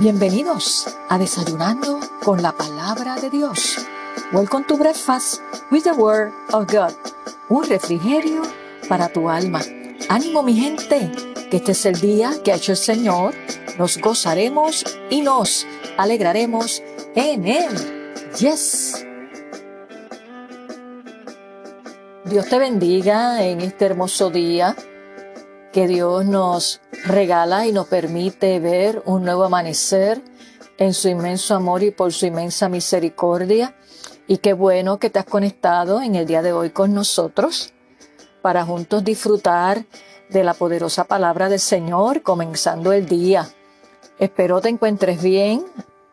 Bienvenidos a Desayunando con la Palabra de Dios. Welcome to Breakfast with the Word of God. Un refrigerio para tu alma. Ánimo mi gente, que este es el día que ha hecho el Señor. Nos gozaremos y nos alegraremos en Él. Yes. Dios te bendiga en este hermoso día que Dios nos regala y nos permite ver un nuevo amanecer en su inmenso amor y por su inmensa misericordia. Y qué bueno que te has conectado en el día de hoy con nosotros para juntos disfrutar de la poderosa palabra del Señor comenzando el día. Espero te encuentres bien,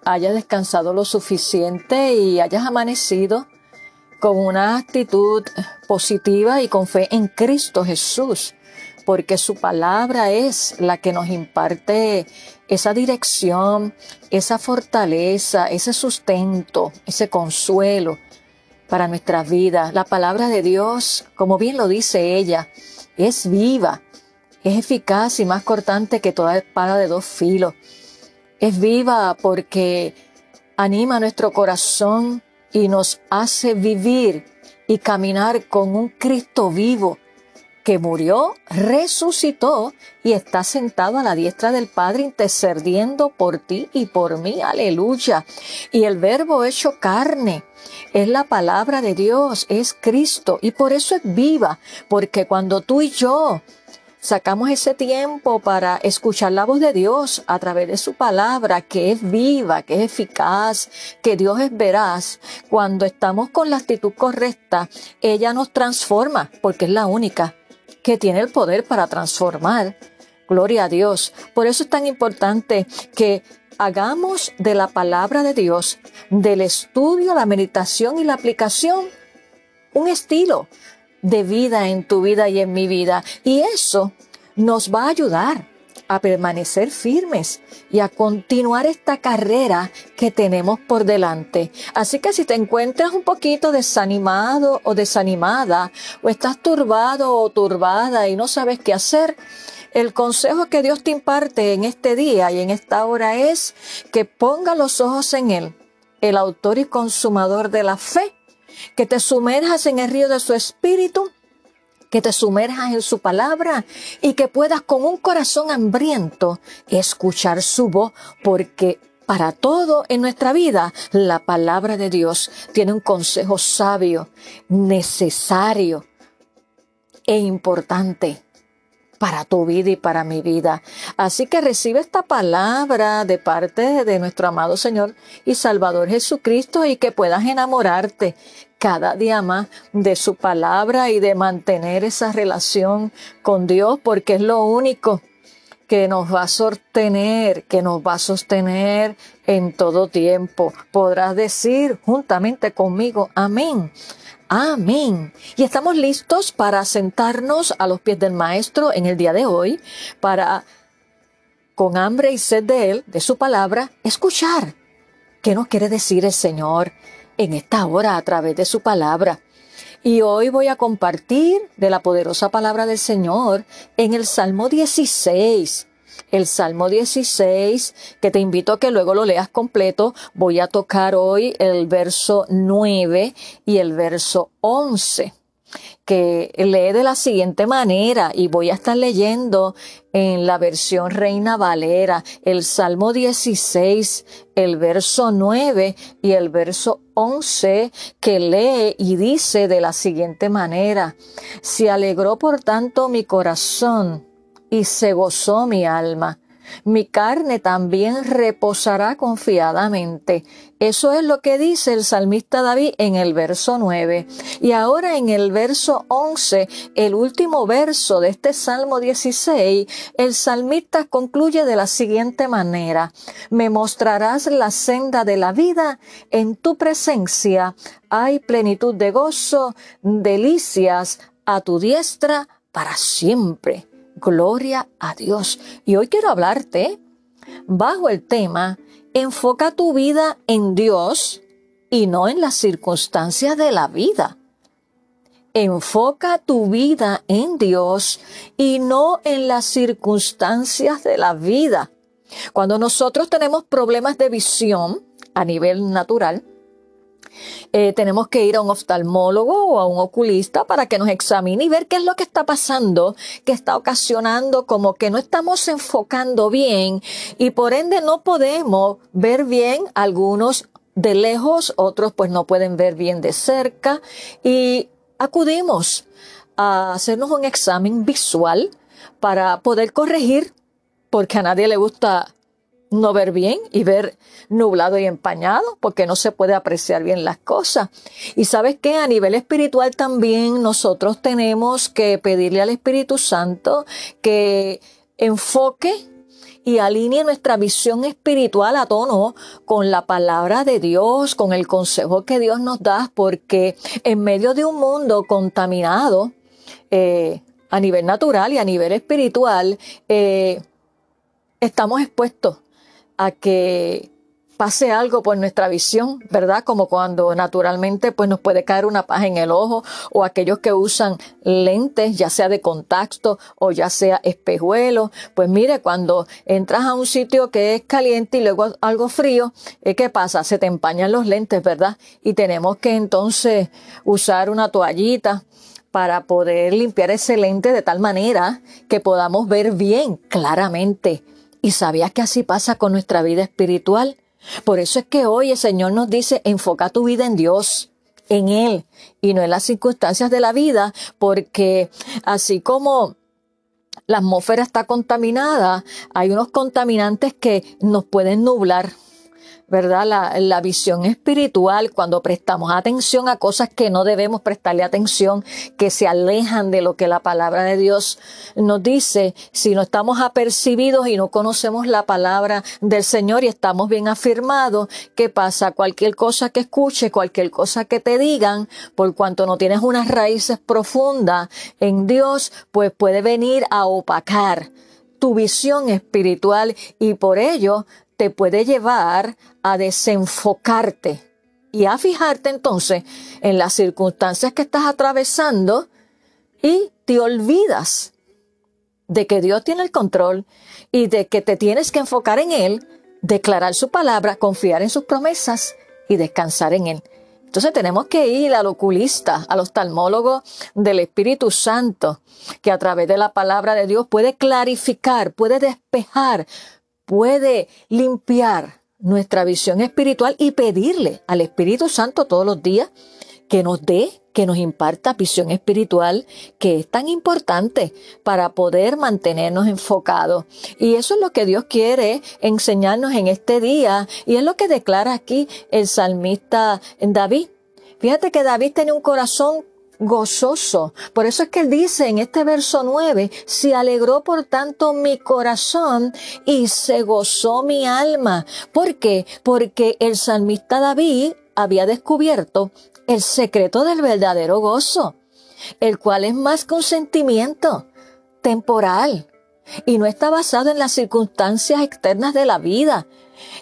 hayas descansado lo suficiente y hayas amanecido con una actitud positiva y con fe en Cristo Jesús porque su palabra es la que nos imparte esa dirección, esa fortaleza, ese sustento, ese consuelo para nuestras vidas. La palabra de Dios, como bien lo dice ella, es viva, es eficaz y más cortante que toda espada de dos filos. Es viva porque anima nuestro corazón y nos hace vivir y caminar con un Cristo vivo que murió, resucitó y está sentado a la diestra del Padre intercediendo por ti y por mí. Aleluya. Y el verbo hecho carne es la palabra de Dios, es Cristo y por eso es viva, porque cuando tú y yo sacamos ese tiempo para escuchar la voz de Dios a través de su palabra, que es viva, que es eficaz, que Dios es veraz. Cuando estamos con la actitud correcta, ella nos transforma, porque es la única que tiene el poder para transformar. Gloria a Dios. Por eso es tan importante que hagamos de la palabra de Dios, del estudio, la meditación y la aplicación, un estilo de vida en tu vida y en mi vida. Y eso nos va a ayudar a permanecer firmes y a continuar esta carrera que tenemos por delante. Así que si te encuentras un poquito desanimado o desanimada, o estás turbado o turbada y no sabes qué hacer, el consejo que Dios te imparte en este día y en esta hora es que ponga los ojos en Él, el autor y consumador de la fe, que te sumerjas en el río de su espíritu que te sumerjas en su palabra y que puedas con un corazón hambriento escuchar su voz, porque para todo en nuestra vida, la palabra de Dios tiene un consejo sabio, necesario e importante para tu vida y para mi vida. Así que recibe esta palabra de parte de nuestro amado Señor y Salvador Jesucristo y que puedas enamorarte cada día más de su palabra y de mantener esa relación con Dios porque es lo único que nos va a sostener, que nos va a sostener en todo tiempo. Podrás decir juntamente conmigo, amén. Amén. Y estamos listos para sentarnos a los pies del Maestro en el día de hoy, para, con hambre y sed de Él, de su palabra, escuchar qué nos quiere decir el Señor en esta hora a través de su palabra. Y hoy voy a compartir de la poderosa palabra del Señor en el Salmo 16 el Salmo 16, que te invito a que luego lo leas completo. Voy a tocar hoy el verso 9 y el verso 11 que lee de la siguiente manera y voy a estar leyendo en la versión Reina Valera el Salmo 16, el verso 9 y el verso 11 que lee y dice de la siguiente manera, se alegró por tanto mi corazón y se gozó mi alma. Mi carne también reposará confiadamente. Eso es lo que dice el salmista David en el verso 9. Y ahora en el verso 11, el último verso de este Salmo 16, el salmista concluye de la siguiente manera. Me mostrarás la senda de la vida. En tu presencia hay plenitud de gozo, delicias a tu diestra para siempre. Gloria a Dios. Y hoy quiero hablarte bajo el tema, enfoca tu vida en Dios y no en las circunstancias de la vida. Enfoca tu vida en Dios y no en las circunstancias de la vida. Cuando nosotros tenemos problemas de visión a nivel natural, eh, tenemos que ir a un oftalmólogo o a un oculista para que nos examine y ver qué es lo que está pasando, que está ocasionando como que no estamos enfocando bien y por ende no podemos ver bien algunos de lejos, otros pues no pueden ver bien de cerca y acudimos a hacernos un examen visual para poder corregir porque a nadie le gusta no ver bien y ver nublado y empañado porque no se puede apreciar bien las cosas. Y sabes que a nivel espiritual también nosotros tenemos que pedirle al Espíritu Santo que enfoque y alinee nuestra visión espiritual a tono con la palabra de Dios, con el consejo que Dios nos da, porque en medio de un mundo contaminado eh, a nivel natural y a nivel espiritual, eh, estamos expuestos a que pase algo por nuestra visión, ¿verdad? Como cuando naturalmente pues nos puede caer una paja en el ojo o aquellos que usan lentes, ya sea de contacto o ya sea espejuelos. Pues mire, cuando entras a un sitio que es caliente y luego algo frío, eh, ¿qué pasa? Se te empañan los lentes, ¿verdad? Y tenemos que entonces usar una toallita para poder limpiar ese lente de tal manera que podamos ver bien claramente ¿Y sabías que así pasa con nuestra vida espiritual? Por eso es que hoy el Señor nos dice, enfoca tu vida en Dios, en Él, y no en las circunstancias de la vida, porque así como la atmósfera está contaminada, hay unos contaminantes que nos pueden nublar ¿verdad? La, la, visión espiritual, cuando prestamos atención a cosas que no debemos prestarle atención, que se alejan de lo que la palabra de Dios nos dice, si no estamos apercibidos y no conocemos la palabra del Señor y estamos bien afirmados, ¿qué pasa? Cualquier cosa que escuche, cualquier cosa que te digan, por cuanto no tienes unas raíces profundas en Dios, pues puede venir a opacar tu visión espiritual y por ello te puede llevar a desenfocarte y a fijarte entonces en las circunstancias que estás atravesando y te olvidas de que Dios tiene el control y de que te tienes que enfocar en Él, declarar su palabra, confiar en sus promesas y descansar en Él. Entonces tenemos que ir al oculista, al oftalmólogo del Espíritu Santo, que a través de la palabra de Dios puede clarificar, puede despejar puede limpiar nuestra visión espiritual y pedirle al Espíritu Santo todos los días que nos dé, que nos imparta visión espiritual, que es tan importante para poder mantenernos enfocados. Y eso es lo que Dios quiere enseñarnos en este día y es lo que declara aquí el salmista David. Fíjate que David tiene un corazón gozoso. Por eso es que él dice en este verso 9, se alegró por tanto mi corazón y se gozó mi alma. ¿Por qué? Porque el salmista David había descubierto el secreto del verdadero gozo, el cual es más que un sentimiento temporal y no está basado en las circunstancias externas de la vida,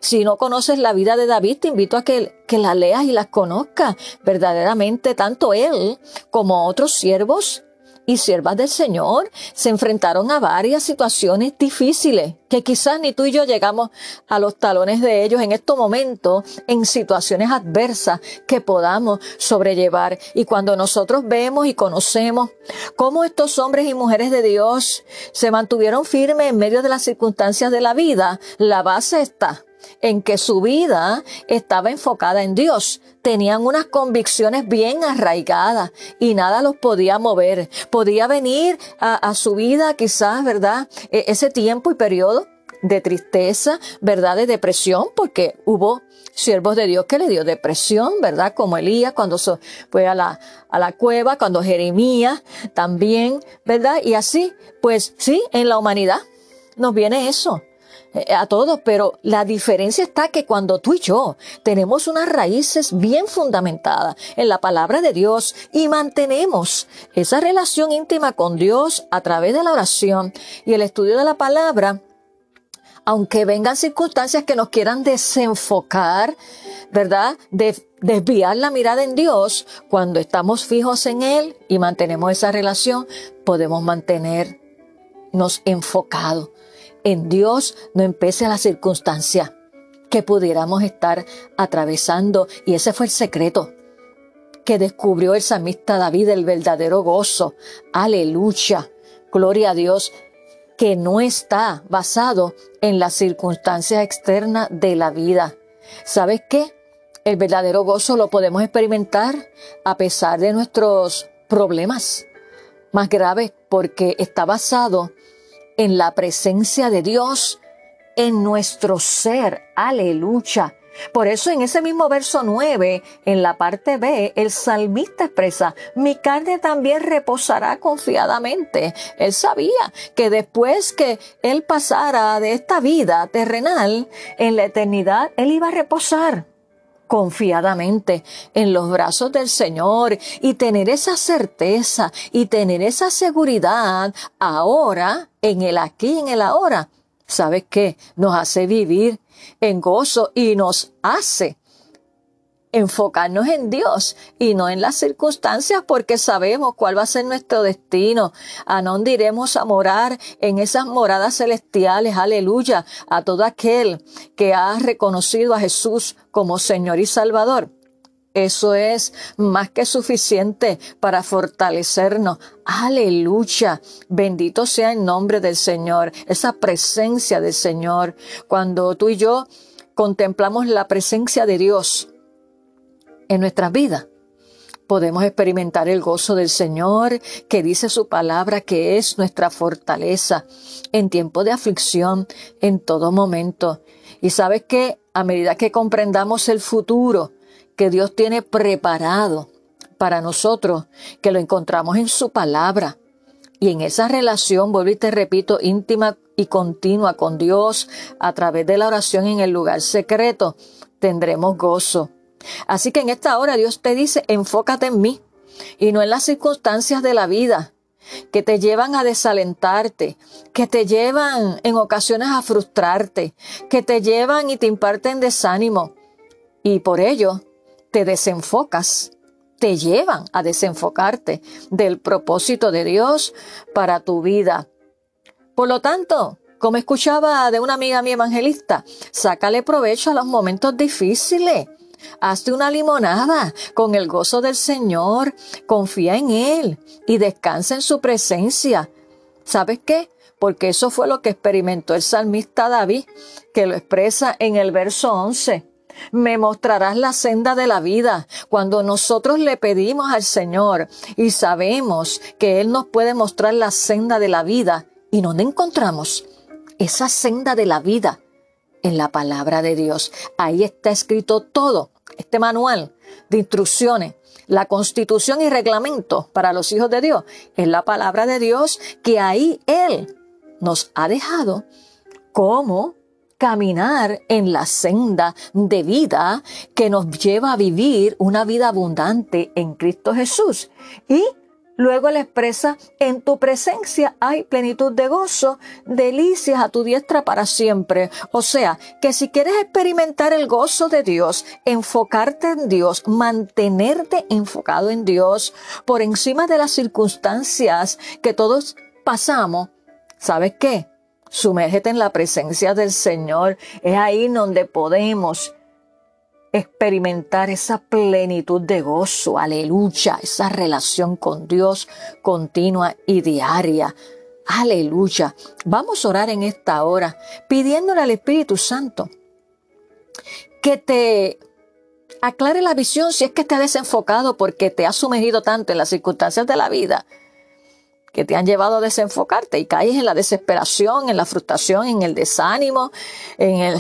si no conoces la vida de David, te invito a que, la leas y la conozcas. Verdaderamente, tanto él como otros siervos y siervas del Señor se enfrentaron a varias situaciones difíciles que quizás ni tú y yo llegamos a los talones de ellos en estos momentos, en situaciones adversas que podamos sobrellevar. Y cuando nosotros vemos y conocemos cómo estos hombres y mujeres de Dios se mantuvieron firmes en medio de las circunstancias de la vida, la base está en que su vida estaba enfocada en Dios. Tenían unas convicciones bien arraigadas y nada los podía mover. Podía venir a, su vida quizás, ¿verdad? E, ese tiempo y periodo de tristeza, ¿verdad? De depresión, porque hubo siervos de Dios que le dio depresión, ¿verdad? Como Elías cuando fue a la, a la cueva, cuando Jeremías también, ¿verdad? Y así, pues sí, en la humanidad nos viene eso. Eh, a todos, pero la diferencia está que cuando tú y yo tenemos unas raíces bien fundamentadas en la palabra de Dios y mantenemos esa relación íntima con Dios a través de la oración y el estudio de la palabra, aunque vengan circunstancias que nos quieran desenfocar, ¿verdad? De, desviar la mirada en Dios, cuando estamos fijos en Él y mantenemos esa relación, podemos mantenernos enfocados en Dios, no empece a la circunstancia que pudiéramos estar atravesando. Y ese fue el secreto que descubrió el samista David, el verdadero gozo. Aleluya. Gloria a Dios que no está basado en las circunstancias externas de la vida. ¿Sabes qué? El verdadero gozo lo podemos experimentar a pesar de nuestros problemas más graves porque está basado en la presencia de Dios en nuestro ser. Aleluya. Por eso en ese mismo verso 9, en la parte B, el salmista expresa, mi carne también reposará confiadamente. Él sabía que después que él pasara de esta vida terrenal, en la eternidad, él iba a reposar confiadamente en los brazos del Señor y tener esa certeza y tener esa seguridad ahora, en el aquí, en el ahora. ¿Sabes qué? Nos hace vivir en gozo y nos hace enfocarnos en Dios y no en las circunstancias porque sabemos cuál va a ser nuestro destino. A no iremos a morar en esas moradas celestiales, aleluya, a todo aquel que ha reconocido a Jesús como Señor y Salvador. Eso es más que suficiente para fortalecernos. Aleluya. Bendito sea el nombre del Señor, esa presencia del Señor. Cuando tú y yo contemplamos la presencia de Dios en nuestras vidas, podemos experimentar el gozo del Señor, que dice su palabra que es nuestra fortaleza en tiempo de aflicción, en todo momento. Y sabes que a medida que comprendamos el futuro, que Dios tiene preparado para nosotros, que lo encontramos en su palabra. Y en esa relación, vuelvo y te repito, íntima y continua con Dios, a través de la oración en el lugar secreto, tendremos gozo. Así que en esta hora Dios te dice, enfócate en mí y no en las circunstancias de la vida que te llevan a desalentarte, que te llevan en ocasiones a frustrarte, que te llevan y te imparten desánimo. Y por ello te desenfocas, te llevan a desenfocarte del propósito de Dios para tu vida. Por lo tanto, como escuchaba de una amiga mi evangelista, sácale provecho a los momentos difíciles. Hazte una limonada con el gozo del Señor, confía en Él y descansa en su presencia. ¿Sabes qué? Porque eso fue lo que experimentó el salmista David, que lo expresa en el verso 11 me mostrarás la senda de la vida. Cuando nosotros le pedimos al Señor y sabemos que Él nos puede mostrar la senda de la vida, ¿y dónde encontramos esa senda de la vida? En la palabra de Dios. Ahí está escrito todo, este manual de instrucciones, la constitución y reglamento para los hijos de Dios. Es la palabra de Dios que ahí Él nos ha dejado como caminar en la senda de vida que nos lleva a vivir una vida abundante en Cristo Jesús. Y luego le expresa, en tu presencia hay plenitud de gozo, delicias a tu diestra para siempre. O sea, que si quieres experimentar el gozo de Dios, enfocarte en Dios, mantenerte enfocado en Dios por encima de las circunstancias que todos pasamos, ¿sabes qué? Sumérgete en la presencia del Señor. Es ahí donde podemos experimentar esa plenitud de gozo, aleluya, esa relación con Dios continua y diaria. Aleluya. Vamos a orar en esta hora pidiéndole al Espíritu Santo que te aclare la visión si es que te ha desenfocado porque te ha sumergido tanto en las circunstancias de la vida que te han llevado a desenfocarte y caes en la desesperación, en la frustración, en el desánimo, en, el,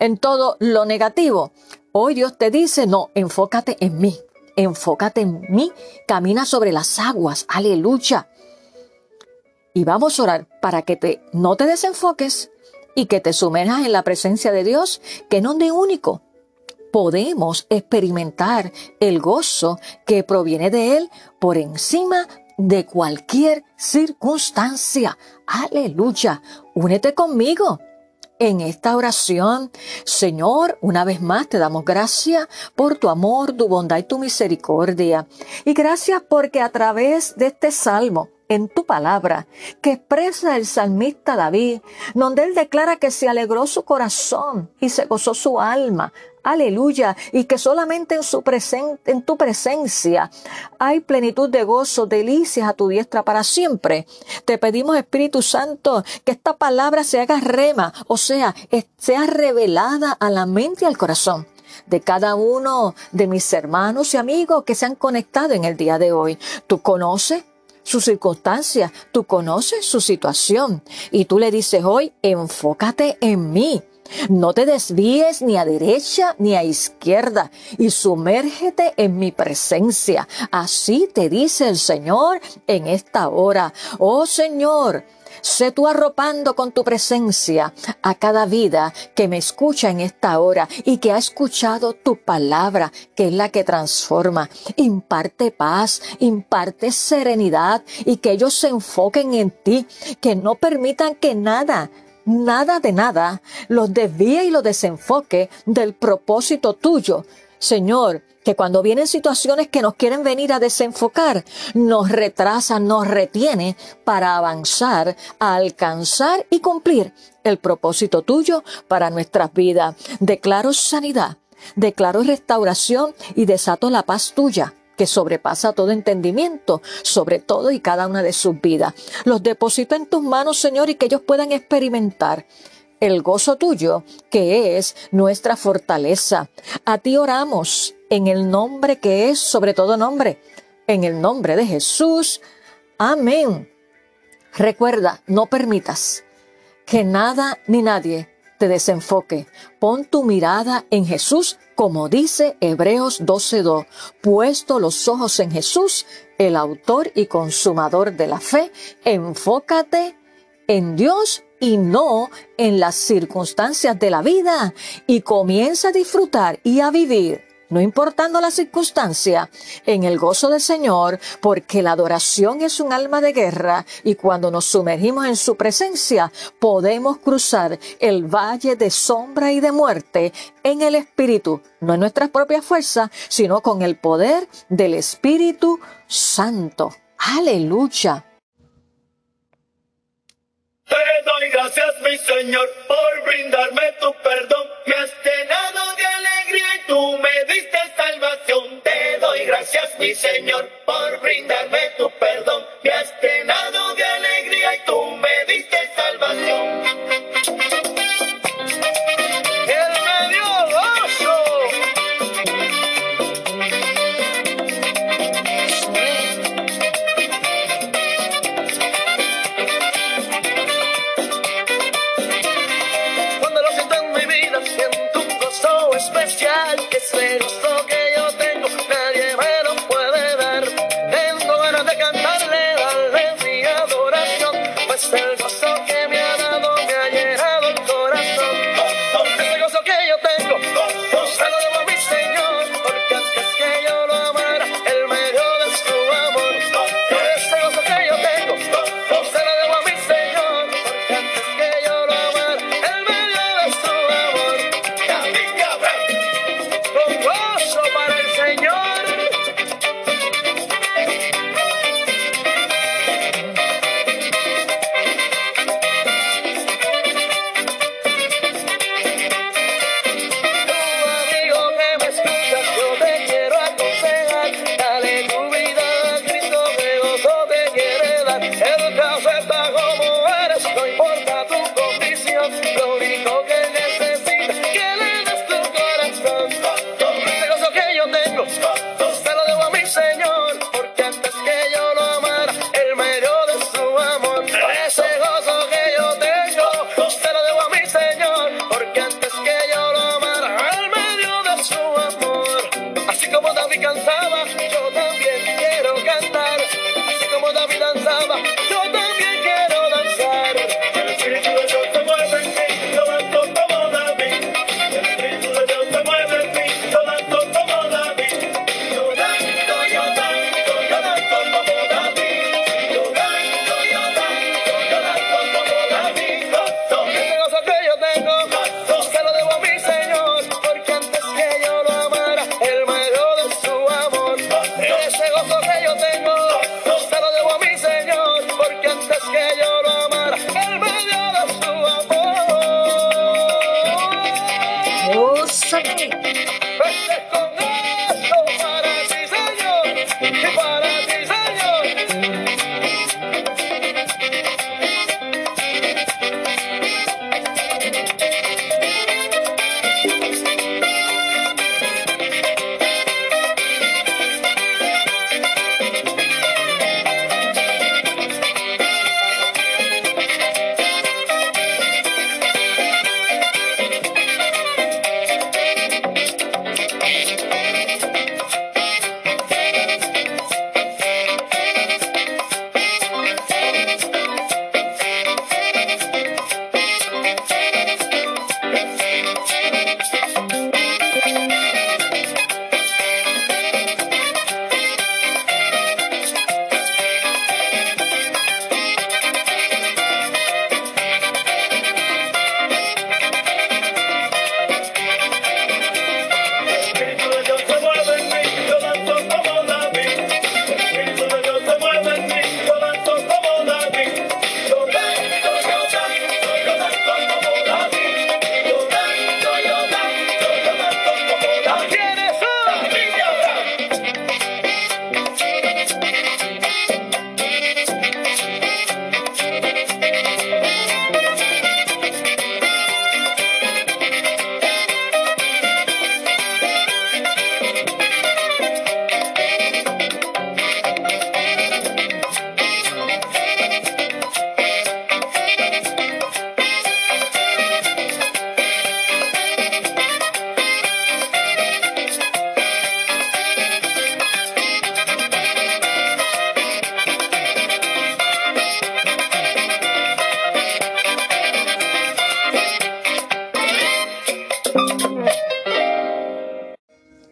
en todo lo negativo. Hoy Dios te dice, no, enfócate en mí, enfócate en mí, camina sobre las aguas, aleluya. Y vamos a orar para que te, no te desenfoques y que te sumerjas en la presencia de Dios, que no de único podemos experimentar el gozo que proviene de Él por encima de cualquier circunstancia. Aleluya. Únete conmigo en esta oración. Señor, una vez más te damos gracias por tu amor, tu bondad y tu misericordia. Y gracias porque a través de este salmo en tu palabra que expresa el salmista David, donde él declara que se alegró su corazón y se gozó su alma. Aleluya. Y que solamente en, tu presencia hay plenitud de gozo, delicias a tu diestra para siempre. Te pedimos, Espíritu Santo, que esta palabra se haga rema, o sea, sea revelada a la mente y al corazón de cada uno de mis hermanos y amigos que se han conectado en el día de hoy. Tú conoces su circunstancia, tú conoces su situación y tú le dices hoy, enfócate en mí. No te desvíes ni a derecha ni a izquierda y sumérgete en mi presencia. Así te dice el Señor en esta hora. Oh Señor, Sé tú arropando con tu presencia a cada vida que me escucha en esta hora y que ha escuchado tu palabra, que es la que transforma. Imparte paz, imparte serenidad y que ellos se enfoquen en ti, que no permitan que nada nada de nada los desvíe y los desenfoque del propósito tuyo. Señor, que cuando vienen situaciones que nos quieren venir a desenfocar, nos retrasa, nos retiene para avanzar, alcanzar y cumplir el propósito tuyo para nuestras vidas. Declaro sanidad, declaro restauración y desato la paz tuya que sobrepasa todo entendimiento, sobre todo y cada una de sus vidas. Los deposito en tus manos, Señor, y que ellos puedan experimentar el gozo tuyo, que es nuestra fortaleza. A ti oramos en el nombre que es sobre todo nombre, en el nombre de Jesús. Amén. Recuerda, no permitas que nada ni nadie te desenfoque. Pon tu mirada en Jesús, como dice Hebreos 12.2. Puesto los ojos en Jesús, el autor y consumador de la fe, enfócate en Dios y no en las circunstancias de la vida y comienza a disfrutar y a vivir no importando la circunstancia, en el gozo del Señor, porque la adoración es un alma de guerra y cuando nos sumergimos en su presencia podemos cruzar el valle de sombra y de muerte en el Espíritu, no en nuestras propias fuerzas, sino con el poder del Espíritu Santo. Aleluya. Te doy gracias, mi Señor, por brindarme tu perdón. Me has llenado de alegría y tú me diste salvación. Te doy gracias, mi Señor, por brindarme tu perdón. Me has llenado de alegría y tú me diste salvación.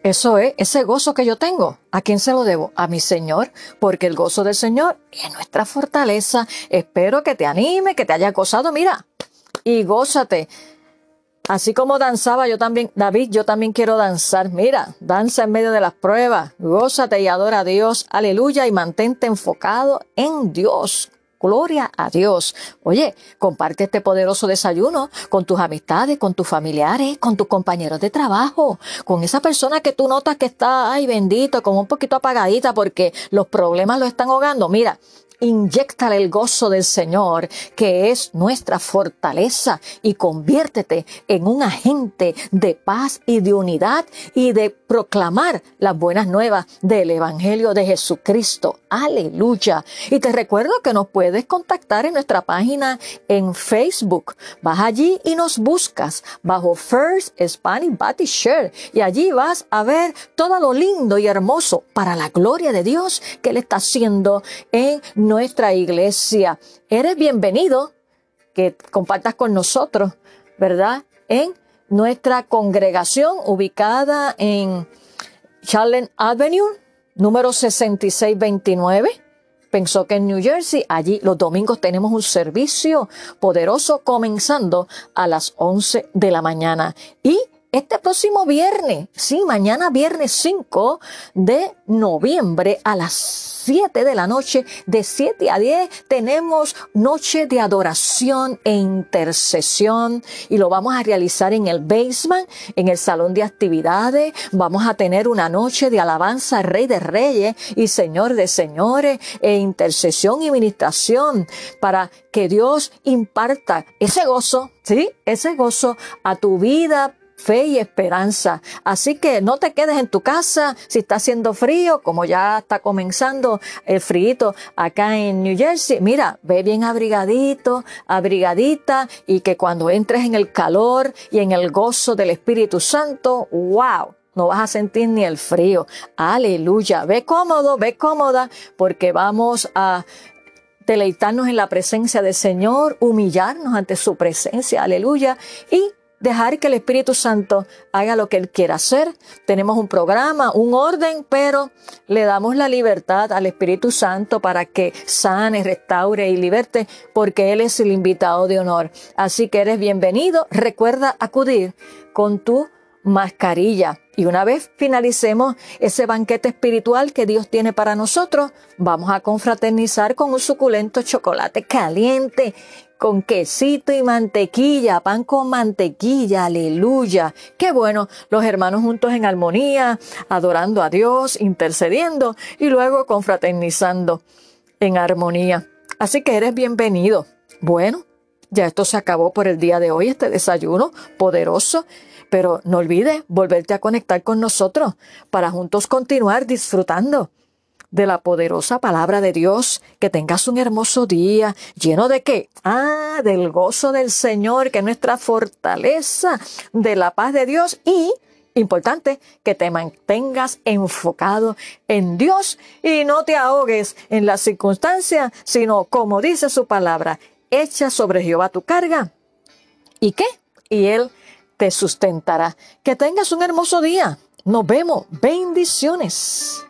Eso es, ese gozo que yo tengo, ¿a quién se lo debo? A mi Señor, porque el gozo del Señor es nuestra fortaleza. Espero que te anime, que te haya gozado, mira, y gózate. Así como danzaba yo también, David, yo también quiero danzar. Mira, danza en medio de las pruebas, gózate y adora a Dios, aleluya, y mantente enfocado en Dios. Gloria a Dios. Oye, comparte este poderoso desayuno con tus amistades, con tus familiares, con tus compañeros de trabajo, con esa persona que tú notas que está, ay bendito, como un poquito apagadita porque los problemas lo están ahogando. Mira, Inyectale el gozo del Señor, que es nuestra fortaleza, y conviértete en un agente de paz y de unidad y de proclamar las buenas nuevas del Evangelio de Jesucristo. Aleluya. Y te recuerdo que nos puedes contactar en nuestra página en Facebook. Vas allí y nos buscas bajo First Spanish Baptist Share y allí vas a ver todo lo lindo y hermoso para la gloria de Dios que Él está haciendo en nuestra iglesia. Eres bienvenido que compartas con nosotros, ¿verdad? En nuestra congregación ubicada en Charlotte Avenue, número 6629. Pensó que en New Jersey, allí los domingos tenemos un servicio poderoso comenzando a las 11 de la mañana. Y este próximo viernes, sí, mañana viernes 5 de noviembre a las 7 de la noche, de 7 a 10, tenemos noche de adoración e intercesión y lo vamos a realizar en el basement, en el salón de actividades. Vamos a tener una noche de alabanza Rey de Reyes y Señor de Señores e intercesión y ministración para que Dios imparta ese gozo, sí, ese gozo a tu vida fe y esperanza. Así que no te quedes en tu casa si está haciendo frío, como ya está comenzando el frío acá en New Jersey. Mira, ve bien abrigadito, abrigadita y que cuando entres en el calor y en el gozo del Espíritu Santo, wow, no vas a sentir ni el frío. Aleluya. Ve cómodo, ve cómoda, porque vamos a deleitarnos en la presencia del Señor, humillarnos ante su presencia. Aleluya. Y dejar que el Espíritu Santo haga lo que Él quiera hacer. Tenemos un programa, un orden, pero le damos la libertad al Espíritu Santo para que sane, restaure y liberte, porque Él es el invitado de honor. Así que eres bienvenido. Recuerda acudir con tu mascarilla. Y una vez finalicemos ese banquete espiritual que Dios tiene para nosotros, vamos a confraternizar con un suculento chocolate caliente con quesito y mantequilla, pan con mantequilla, aleluya. Qué bueno, los hermanos juntos en armonía, adorando a Dios, intercediendo y luego confraternizando en armonía. Así que eres bienvenido. Bueno, ya esto se acabó por el día de hoy, este desayuno poderoso. Pero no olvides volverte a conectar con nosotros para juntos continuar disfrutando de la poderosa palabra de Dios. Que tengas un hermoso día lleno de qué? Ah, del gozo del Señor, que es nuestra fortaleza, de la paz de Dios y Importante que te mantengas enfocado en Dios y no te ahogues en las circunstancias, sino como dice su palabra, echa sobre Jehová tu carga. ¿Y qué? Y Él te sustentará. Que tengas un hermoso día. Nos vemos. Bendiciones.